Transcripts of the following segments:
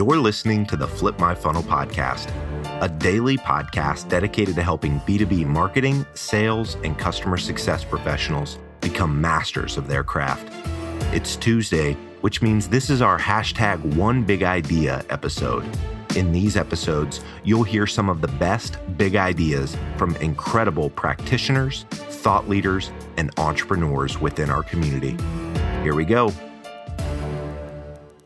You're listening to the Flip My Funnel podcast, a daily podcast dedicated to helping B2B marketing, sales, and customer success professionals become masters of their craft. It's Tuesday, which means this is our hashtag one big idea episode. In these episodes, you'll hear some of the best big ideas from incredible practitioners, thought leaders, and entrepreneurs within our community. Here we go.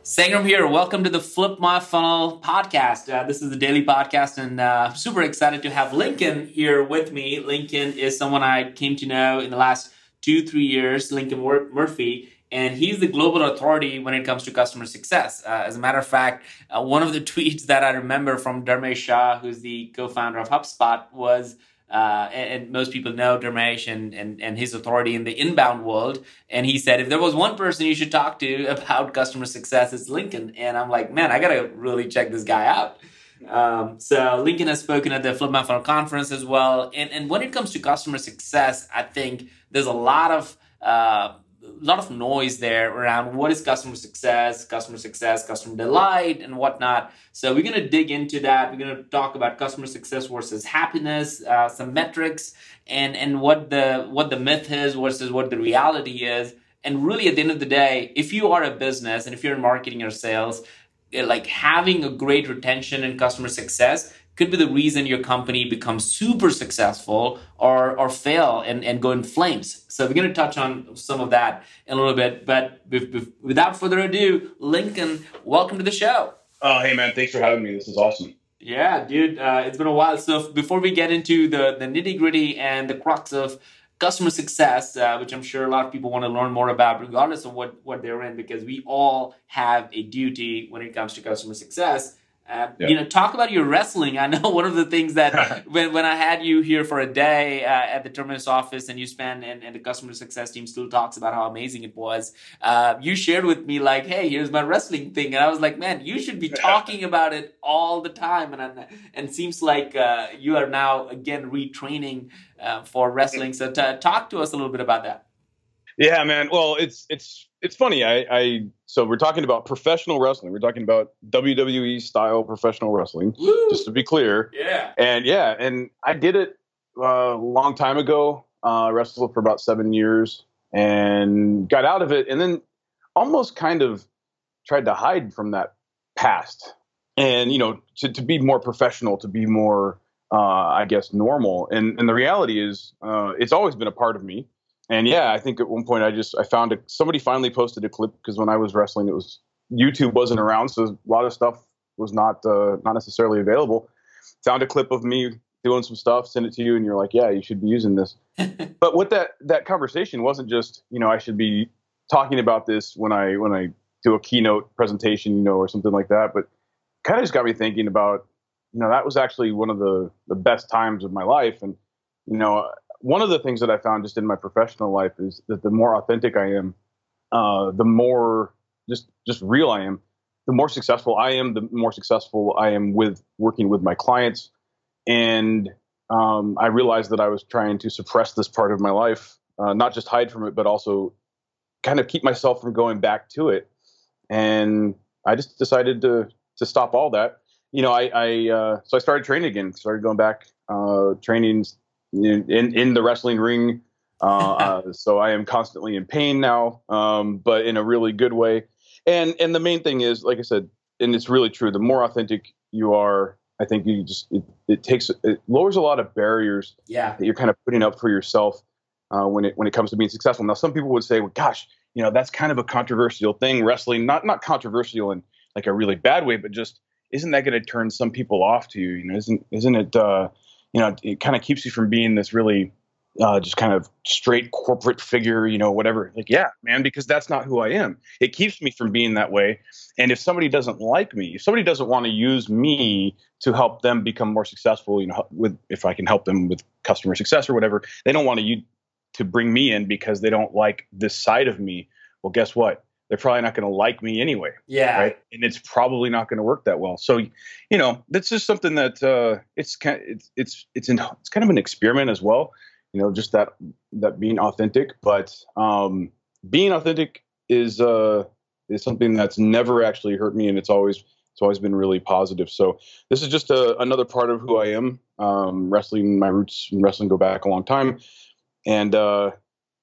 Sangram here. Welcome to the Flip My Funnel podcast. Uh, this is the daily podcast, and uh, I'm super excited to have Lincoln here with me. Lincoln is someone I came to know in the last two, three years, Lincoln Murphy and he's the global authority when it comes to customer success. Uh, as a matter of fact, uh, one of the tweets that I remember from Dharmesh Shah, who's the co-founder of HubSpot, was. Uh, and, and, most people know Dharmesh and, and, and his authority in the inbound world. And he said, if there was one person you should talk to about customer success, it's Lincoln. And I'm like, man, I got to really check this guy out. Um, so Lincoln has spoken at the Flip My Funnel conference as well. And, and when it comes to customer success, I think there's a lot of uh, lot of noise there around what is customer success, customer success, customer delight, and whatnot. So we're going to dig into that. We're going to talk about customer success versus happiness, uh, some metrics, and and what the what the myth is versus what the reality is. And really, at the end of the day, if you are a business and if you're in marketing or sales, like having a great retention and customer success could be the reason your company becomes super successful or or fail and, and go in flames. So we're going to touch on some of that in a little bit. But without further ado, Lincoln, welcome to the show. Oh, hey man, thanks for having me. This is awesome. Yeah, dude, uh, it's been a while. So before we get into the the nitty gritty and the crux of customer success, uh, which I'm sure a lot of people want to learn more about, regardless of what what they're in, because we all have a duty when it comes to customer success uh, yep. You know, talk about your wrestling. I know one of the things that when, when I had you here for a day uh, at the Terminus office and you spent and, and the customer success team still talks about how amazing it was. Uh, you shared with me like, "Hey, here's my wrestling thing," and I was like, "Man, you should be talking about it all the time." And and seems like uh, you are now again retraining uh, for wrestling. So t- talk to us a little bit about that. Yeah, man. Well, it's it's it's funny. I, I so we're talking about professional wrestling. We're talking about WWE style professional wrestling. Woo! Just to be clear. Yeah. And yeah, and I did it uh, a long time ago. Uh, wrestled for about seven years and got out of it, and then almost kind of tried to hide from that past, and you know, to to be more professional, to be more, uh, I guess, normal. And and the reality is, uh, it's always been a part of me and yeah, I think at one point I just I found a, somebody finally posted a clip because when I was wrestling, it was YouTube wasn't around, so a lot of stuff was not uh, not necessarily available. Found a clip of me doing some stuff, send it to you, and you're like, yeah, you should be using this. but what that that conversation wasn't just you know I should be talking about this when I when I do a keynote presentation, you know, or something like that, but kind of just got me thinking about you know that was actually one of the the best times of my life, and you know one of the things that I found just in my professional life is that the more authentic I am, uh, the more just just real I am, the more successful I am, the more successful I am with working with my clients. And um, I realized that I was trying to suppress this part of my life, uh, not just hide from it, but also kind of keep myself from going back to it. And I just decided to to stop all that. You know, I, I uh, so I started training again. Started going back, uh, training in in the wrestling ring. Uh, uh, so I am constantly in pain now, um, but in a really good way. And and the main thing is, like I said, and it's really true. The more authentic you are, I think you just it, it takes it lowers a lot of barriers yeah. that you're kind of putting up for yourself uh, when it when it comes to being successful. Now, some people would say, "Well, gosh, you know, that's kind of a controversial thing. Wrestling, not not controversial in like a really bad way, but just isn't that going to turn some people off to you? You know, isn't isn't it? Uh, you know, it kind of keeps you from being this really uh, just kind of straight corporate figure, you know, whatever. Like, yeah, man, because that's not who I am. It keeps me from being that way. And if somebody doesn't like me, if somebody doesn't want to use me to help them become more successful, you know, with if I can help them with customer success or whatever, they don't want to you to bring me in because they don't like this side of me. Well, guess what? They're probably not going to like me anyway. Yeah. Right. And it's probably not going to work that well. So, you know, that's just something that uh, it's kind of, it's it's it's in, it's kind of an experiment as well. You know, just that that being authentic, but um, being authentic is uh, is something that's never actually hurt me, and it's always it's always been really positive. So this is just a, another part of who I am. Um, wrestling, my roots in wrestling go back a long time, and uh,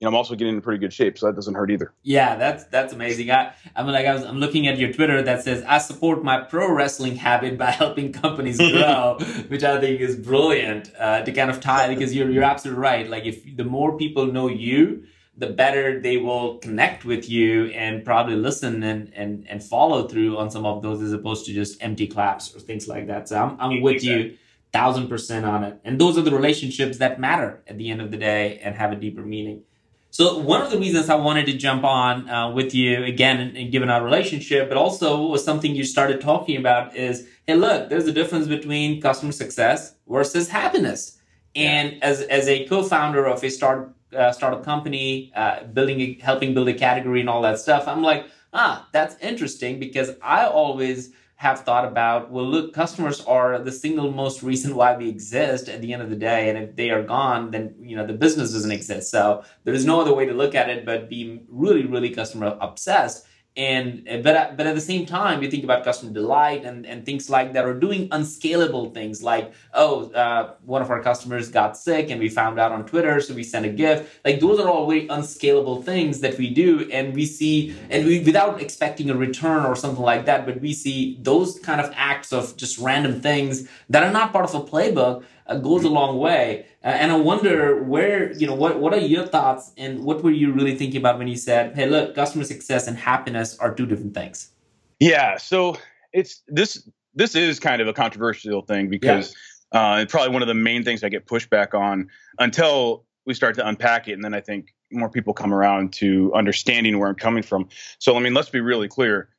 you know, I'm also getting in pretty good shape, so that doesn't hurt either. Yeah, that's that's amazing. I I'm like I was I'm looking at your Twitter that says I support my pro wrestling habit by helping companies grow, which I think is brilliant uh, to kind of tie because you're you're absolutely right. Like if the more people know you, the better they will connect with you and probably listen and and and follow through on some of those as opposed to just empty claps or things like that. So I'm I'm with you thousand percent on it. And those are the relationships that matter at the end of the day and have a deeper meaning. So one of the reasons I wanted to jump on uh, with you again, and, and given our relationship, but also was something you started talking about is, hey, look, there's a difference between customer success versus happiness. And as as a co-founder of a start uh, startup company, uh, building, a, helping build a category and all that stuff, I'm like, ah, that's interesting because I always have thought about well look customers are the single most reason why we exist at the end of the day. And if they are gone then you know the business doesn't exist. So there is no other way to look at it but be really really customer obsessed and but but at the same time you think about customer delight and and things like that or doing unscalable things like oh uh, one of our customers got sick and we found out on twitter so we sent a gift. Like those are all very unscalable things that we do and we see and we without expecting a return or something like that but we see those kind of acts of just random things that are not part of a playbook uh, goes a long way. Uh, and I wonder where, you know, what, what are your thoughts and what were you really thinking about when you said, hey, look, customer success and happiness are two different things? Yeah. So it's this, this is kind of a controversial thing because yeah. uh, it's probably one of the main things I get pushback on until we start to unpack it. And then I think more people come around to understanding where I'm coming from. So, I mean, let's be really clear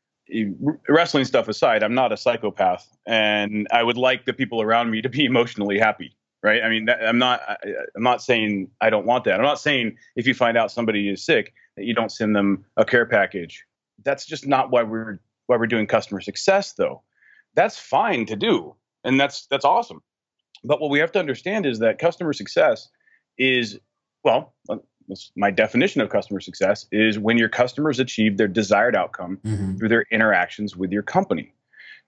wrestling stuff aside, I'm not a psychopath, and I would like the people around me to be emotionally happy. Right? I mean, I'm not. I'm not saying I don't want that. I'm not saying if you find out somebody is sick that you don't send them a care package. That's just not why we're why we're doing customer success, though. That's fine to do, and that's that's awesome. But what we have to understand is that customer success is well, my definition of customer success is when your customers achieve their desired outcome mm-hmm. through their interactions with your company.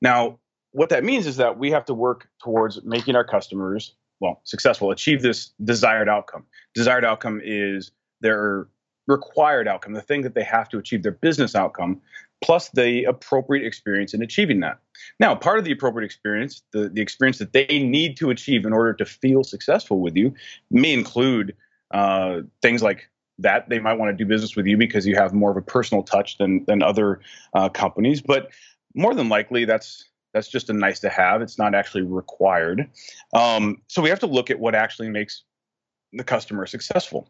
Now, what that means is that we have to work towards making our customers well successful, achieve this desired outcome. Desired outcome is their required outcome, the thing that they have to achieve, their business outcome, plus the appropriate experience in achieving that. Now, part of the appropriate experience, the, the experience that they need to achieve in order to feel successful with you, may include uh, things like that they might want to do business with you because you have more of a personal touch than than other uh, companies. But more than likely that's that's just a nice to have. It's not actually required. Um, so we have to look at what actually makes the customer successful.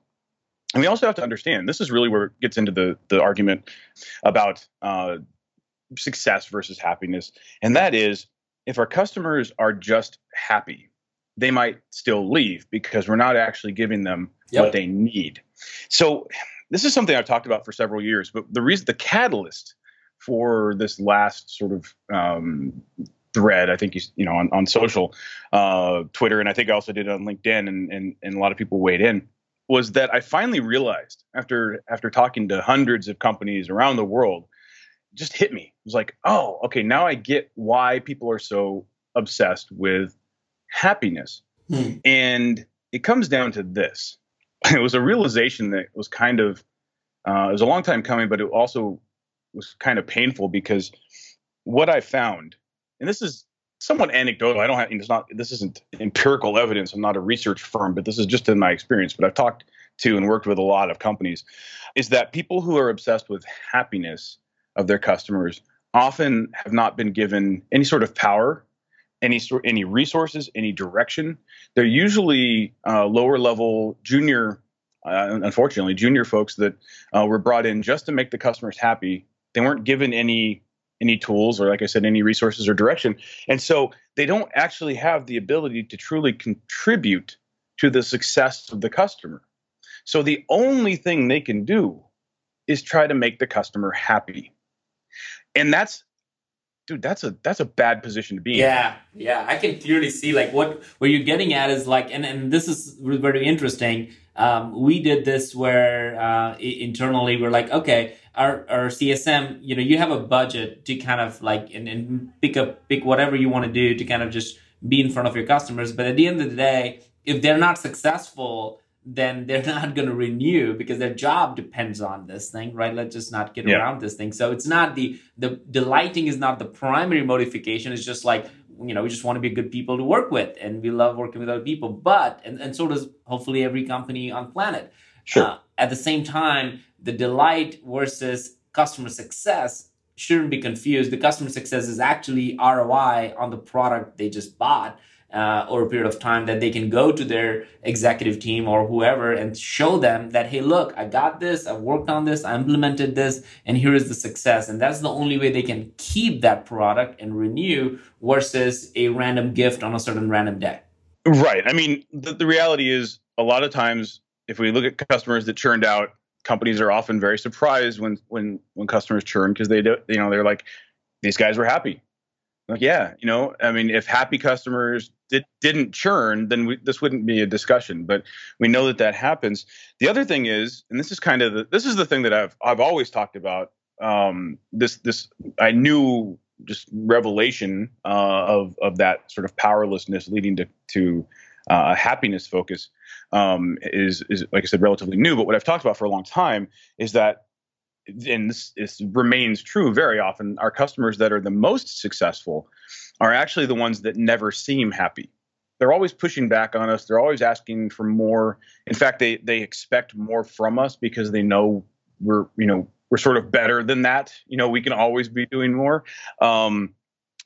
And we also have to understand this is really where it gets into the the argument about uh, success versus happiness. And that is if our customers are just happy they might still leave because we're not actually giving them yep. what they need. So this is something I've talked about for several years, but the reason the catalyst for this last sort of um, thread, I think you you know on, on social, uh, Twitter, and I think I also did it on LinkedIn, and, and and a lot of people weighed in, was that I finally realized after after talking to hundreds of companies around the world, just hit me. It was like, oh, okay, now I get why people are so obsessed with happiness. Hmm. And it comes down to this. It was a realization that was kind of, uh, it was a long time coming, but it also was kind of painful because what I found, and this is somewhat anecdotal. I don't have, it's not, this isn't empirical evidence. I'm not a research firm, but this is just in my experience. But I've talked to and worked with a lot of companies, is that people who are obsessed with happiness of their customers often have not been given any sort of power any sort any resources, any direction. They're usually uh, lower level junior, uh, unfortunately, junior folks that uh, were brought in just to make the customers happy. They weren't given any any tools or, like I said, any resources or direction, and so they don't actually have the ability to truly contribute to the success of the customer. So the only thing they can do is try to make the customer happy. And that's dude, that's a that's a bad position to be yeah, in. Yeah, yeah, I can clearly see like what what you're getting at is like, and and this is very interesting. um, we did this where uh, internally we're like, okay, our, our CSM, you know, you have a budget to kind of like and, and pick up pick whatever you want to do to kind of just be in front of your customers. But at the end of the day, if they're not successful, then they're not going to renew because their job depends on this thing, right? Let's just not get yeah. around this thing. So it's not the the delighting is not the primary motivation. It's just like you know we just want to be good people to work with, and we love working with other people. But and and so does hopefully every company on planet. Sure. Uh, at the same time, the delight versus customer success shouldn't be confused. The customer success is actually ROI on the product they just bought uh, over a period of time that they can go to their executive team or whoever and show them that, hey, look, I got this, I worked on this, I implemented this, and here is the success. And that's the only way they can keep that product and renew versus a random gift on a certain random day. Right. I mean, the, the reality is a lot of times, if we look at customers that churned out, companies are often very surprised when when when customers churn because they do, you know, they're like, these guys were happy. Like, yeah, you know, I mean, if happy customers did, didn't churn, then we, this wouldn't be a discussion. But we know that that happens. The other thing is, and this is kind of the, this is the thing that I've I've always talked about. Um, this this I knew just revelation uh, of of that sort of powerlessness leading to to uh, a happiness focus um, is is like I said relatively new. But what I've talked about for a long time is that and this, this, remains true very often, our customers that are the most successful are actually the ones that never seem happy. They're always pushing back on us. They're always asking for more. In fact, they they expect more from us because they know we're you know we're sort of better than that. You know, we can always be doing more. Um,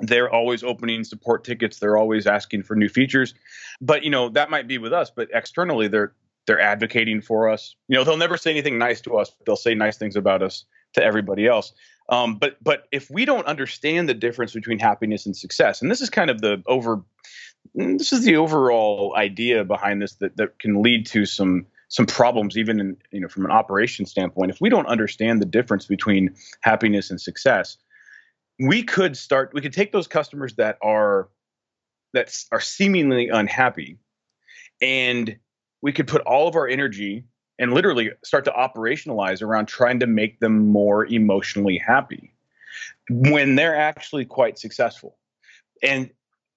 they're always opening support tickets. They're always asking for new features. But you know that might be with us, but externally they're they're advocating for us. You know, they'll never say anything nice to us. they'll say nice things about us to everybody else. Um, but but if we don't understand the difference between happiness and success, and this is kind of the over, this is the overall idea behind this that that can lead to some some problems even in you know from an operation standpoint. If we don't understand the difference between happiness and success, we could start. We could take those customers that are that are seemingly unhappy and we could put all of our energy and literally start to operationalize around trying to make them more emotionally happy when they're actually quite successful. And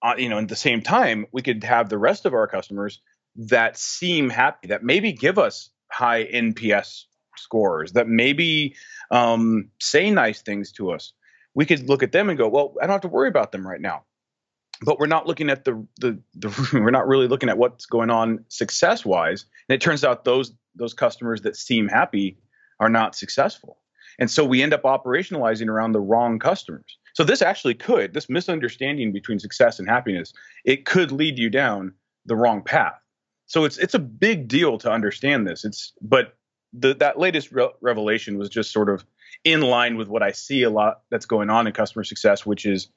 uh, you know, at the same time, we could have the rest of our customers that seem happy, that maybe give us high NPS scores, that maybe um, say nice things to us. We could look at them and go, well, I don't have to worry about them right now but we're not looking at the, the the we're not really looking at what's going on success wise and it turns out those those customers that seem happy are not successful. And so we end up operationalizing around the wrong customers. So this actually could this misunderstanding between success and happiness it could lead you down the wrong path. So it's it's a big deal to understand this. It's but the, that latest re- revelation was just sort of in line with what I see a lot that's going on in customer success, which is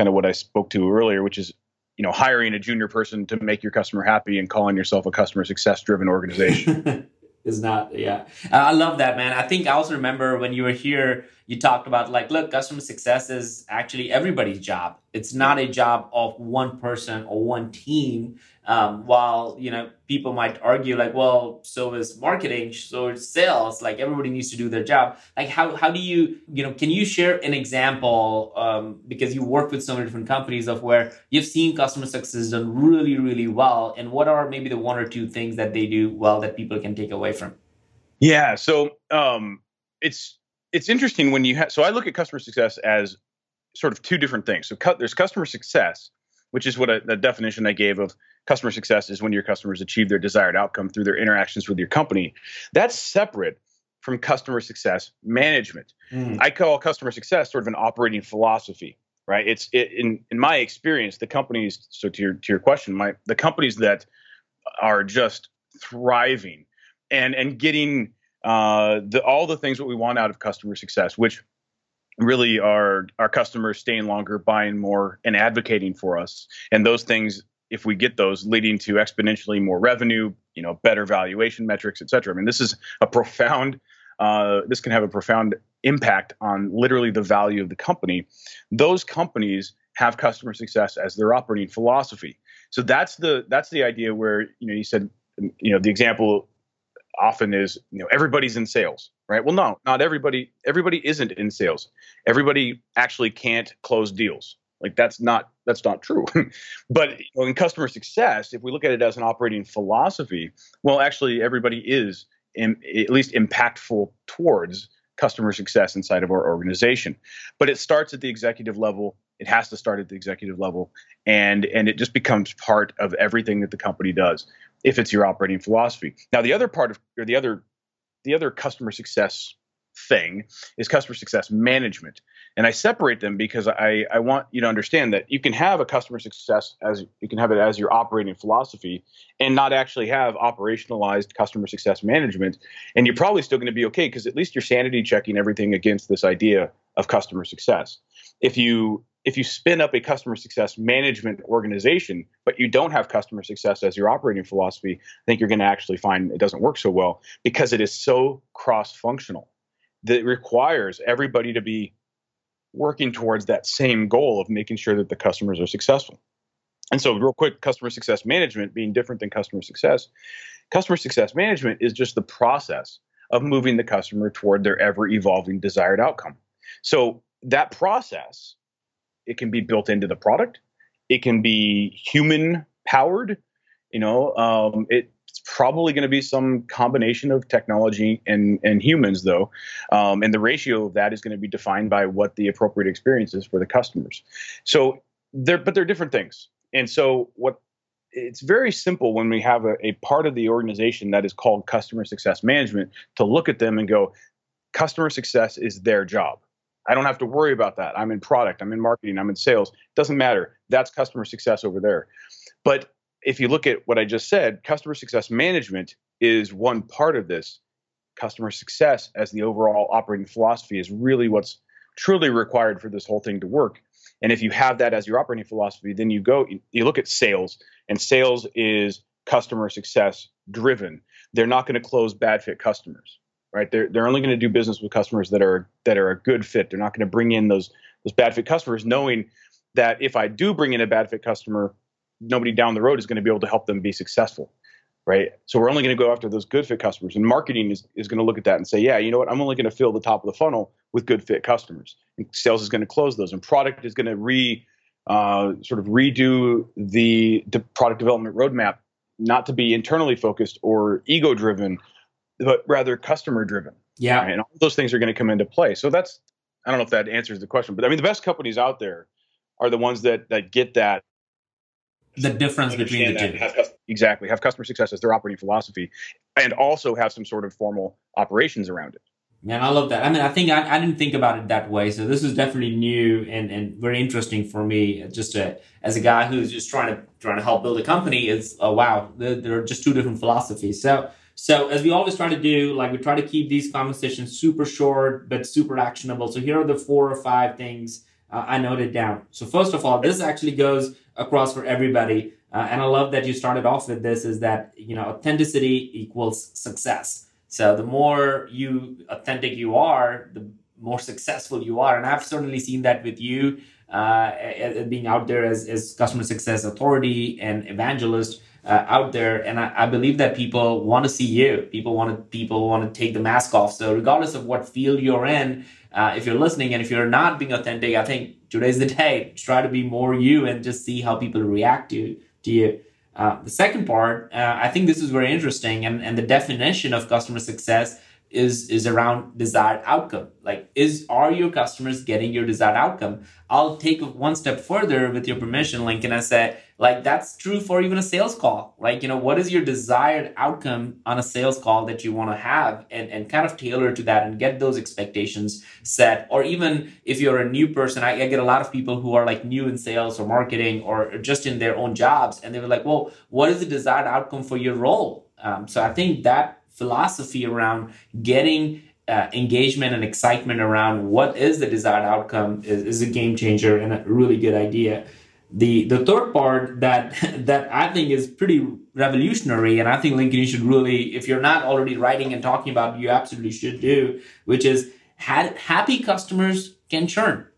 kind of what I spoke to earlier, which is you know hiring a junior person to make your customer happy and calling yourself a customer success driven organization. is not yeah i love that man i think i also remember when you were here you talked about like look customer success is actually everybody's job it's not a job of one person or one team um, while you know people might argue like, well, so is marketing, so is sales. Like everybody needs to do their job. Like how how do you you know can you share an example um, because you work with so many different companies of where you've seen customer success done really really well, and what are maybe the one or two things that they do well that people can take away from? Yeah, so um, it's it's interesting when you have. So I look at customer success as sort of two different things. So cu- there's customer success, which is what a, the definition I gave of customer success is when your customers achieve their desired outcome through their interactions with your company. That's separate from customer success management. Mm. I call customer success sort of an operating philosophy, right? It's it, in in my experience, the companies. So to your to your question, my the companies that are just thriving and and getting uh, the all the things that we want out of customer success, which really are our customers staying longer, buying more, and advocating for us. And those things, if we get those, leading to exponentially more revenue, you know, better valuation metrics, et cetera. I mean, this is a profound. Uh, this can have a profound impact on literally the value of the company. Those companies have customer success as their operating philosophy. So that's the that's the idea where you know you said you know the example often is you know everybody's in sales right? Well no not everybody everybody isn't in sales. Everybody actually can't close deals. Like that's not that's not true. But you know, in customer success if we look at it as an operating philosophy well actually everybody is in, at least impactful towards customer success inside of our organization. But it starts at the executive level it has to start at the executive level and and it just becomes part of everything that the company does if it's your operating philosophy. Now, the other part of or the other the other customer success thing is customer success management. And I separate them because I, I want you to understand that you can have a customer success as you can have it as your operating philosophy and not actually have operationalized customer success management. And you're probably still going to be okay because at least you're sanity checking everything against this idea of customer success. If you if you spin up a customer success management organization, but you don't have customer success as your operating philosophy, I think you're going to actually find it doesn't work so well because it is so cross functional that requires everybody to be working towards that same goal of making sure that the customers are successful. And so, real quick, customer success management being different than customer success. Customer success management is just the process of moving the customer toward their ever evolving desired outcome. So, that process it can be built into the product. It can be human powered. You know, um, it's probably going to be some combination of technology and and humans, though, um, and the ratio of that is going to be defined by what the appropriate experience is for the customers. So they're but they're different things. And so what it's very simple when we have a, a part of the organization that is called customer success management to look at them and go, customer success is their job I don't have to worry about that. I'm in product, I'm in marketing, I'm in sales. Doesn't matter. That's customer success over there. But if you look at what I just said, customer success management is one part of this. Customer success as the overall operating philosophy is really what's truly required for this whole thing to work. And if you have that as your operating philosophy, then you go, you look at sales, and sales is customer success driven. They're not going to close bad fit customers right? They're they're only going to do business with customers that are that are a good fit. They're not going to bring in those those bad fit customers, knowing that if I do bring in a bad fit customer, nobody down the road is going to be able to help them be successful, right? So we're only going to go after those good fit customers, and marketing is is going to look at that and say, yeah, you know what? I'm only going to fill the top of the funnel with good fit customers, and sales is going to close those, and product is going to re uh, sort of redo the, the product development roadmap, not to be internally focused or ego driven but rather customer driven. Yeah. Right? And all those things are going to come into play. So that's, I don't know if that answers the question, but I mean, the best companies out there are the ones that, that get that. The difference between the two. Have, exactly. Have customer success as their operating philosophy and also have some sort of formal operations around it. Man, I love that. I mean, I think I, I didn't think about it that way. So this is definitely new and, and very interesting for me. Just to, as a guy who's just trying to trying to help build a company, it's oh wow, there, there are just two different philosophies. So so as we always try to do, like we try to keep these conversations super short but super actionable. So here are the four or five things uh, I noted down. So first of all, this actually goes across for everybody, uh, and I love that you started off with this. Is that you know authenticity equals success. So the more you authentic you are, the more successful you are, and I've certainly seen that with you uh, being out there as, as customer success authority and evangelist uh, out there. And I, I, believe that people want to see you. People want to people want to take the mask off. So regardless of what field you're in uh, if you're listening and if you're not being authentic i think today's the day. Try to be more you and just see how people react to to you. Uh, the second part uh, i think this is very interesting and, and the definition of customer success is is around desired outcome. Like is are your customers getting your desired outcome? I'll take one step further with your permission lincoln I say like that's true for even a sales call. Like you know what is your desired outcome on a sales call that you want to have? And, and kind of tailor to that and get those expectations set. Or even if you're a new person I, I get a lot of people who are like new in sales or marketing or just in their own jobs and they were like well what is the desired outcome for your role? Um, so i think that philosophy around getting uh, engagement and excitement around what is the desired outcome is, is, a game changer and a really good idea. The the third part that that I think is pretty revolutionary, and I think you should really, if you're not already writing and talking about, you absolutely should do, which is had happy customers can churn.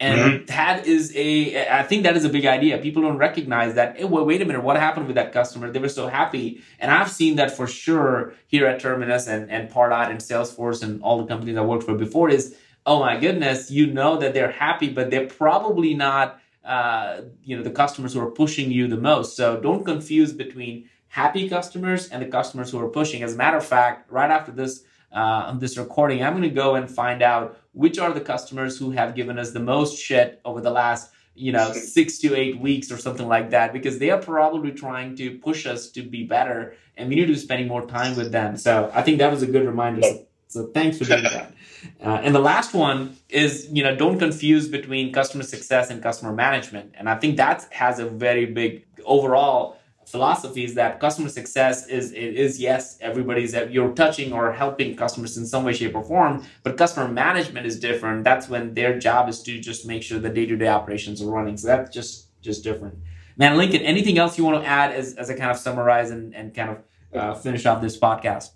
And mm-hmm. that is a, I think that is a big idea. People don't recognize that. Hey, well, wait a minute, what happened with that customer? They were so happy. And I've seen that for sure here at Terminus and, and Pardot and Salesforce and all the companies I worked for before is, oh my goodness, you know that they're happy, but they're probably not, uh, you know, the customers who are pushing you the most. So don't confuse between happy customers and the customers who are pushing. As a matter of fact, right after this, uh, on this recording, I'm going to go and find out which are the customers who have given us the most shit over the last you know six to eight weeks or something like that because they are probably trying to push us to be better and we need to be spending more time with them. So i think that was a good reminder. So, so thanks for doing that. Uh, and the last one is you know don't confuse between customer success and customer management. And i think that has a very big overall philosophy is that customer success is is yes everybody's that you're touching or helping customers in some way shape or form but customer management is different that's when their job is to just make sure the day-to-day operations are running so that's just just different man lincoln anything else you want to add as, as a kind of summarize and, and kind of uh, finish off this podcast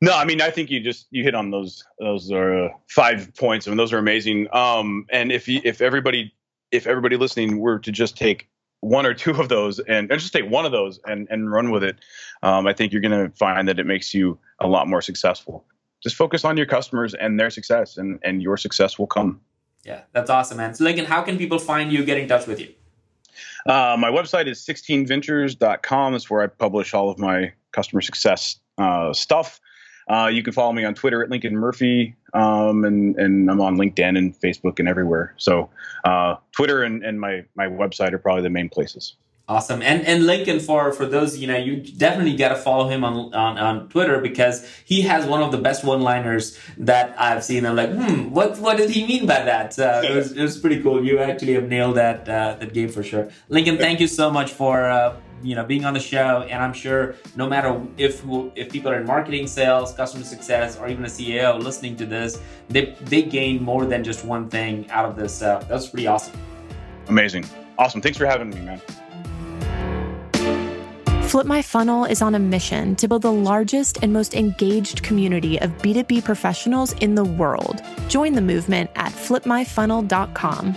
no, I mean I think you just you hit on those those are uh, five points. I mean those are amazing. Um, and if you, if everybody if everybody listening were to just take one or two of those and, and just take one of those and, and run with it, um, I think you're going to find that it makes you a lot more successful. Just focus on your customers and their success, and, and your success will come. Yeah, that's awesome, man. So, Lincoln, how can people find you, get in touch with you? Uh, my website is 16ventures.com. That's where I publish all of my customer success uh, stuff. Uh, you can follow me on Twitter at Lincoln Murphy, um, and and I'm on LinkedIn and Facebook and everywhere. So uh, Twitter and, and my my website are probably the main places. Awesome. And and Lincoln for for those, you know, you definitely got to follow him on, on on Twitter because he has one of the best one-liners that I've seen. I'm like, hmm, what what did he mean by that? Uh, it, was, it was pretty cool. You actually have nailed that uh, that game for sure. Lincoln, thank you so much for uh, you know being on the show and i'm sure no matter if if people are in marketing sales customer success or even a ceo listening to this they they gain more than just one thing out of this uh, that's pretty awesome amazing awesome thanks for having me man Flip My Funnel is on a mission to build the largest and most engaged community of B2B professionals in the world. Join the movement at flipmyfunnel.com.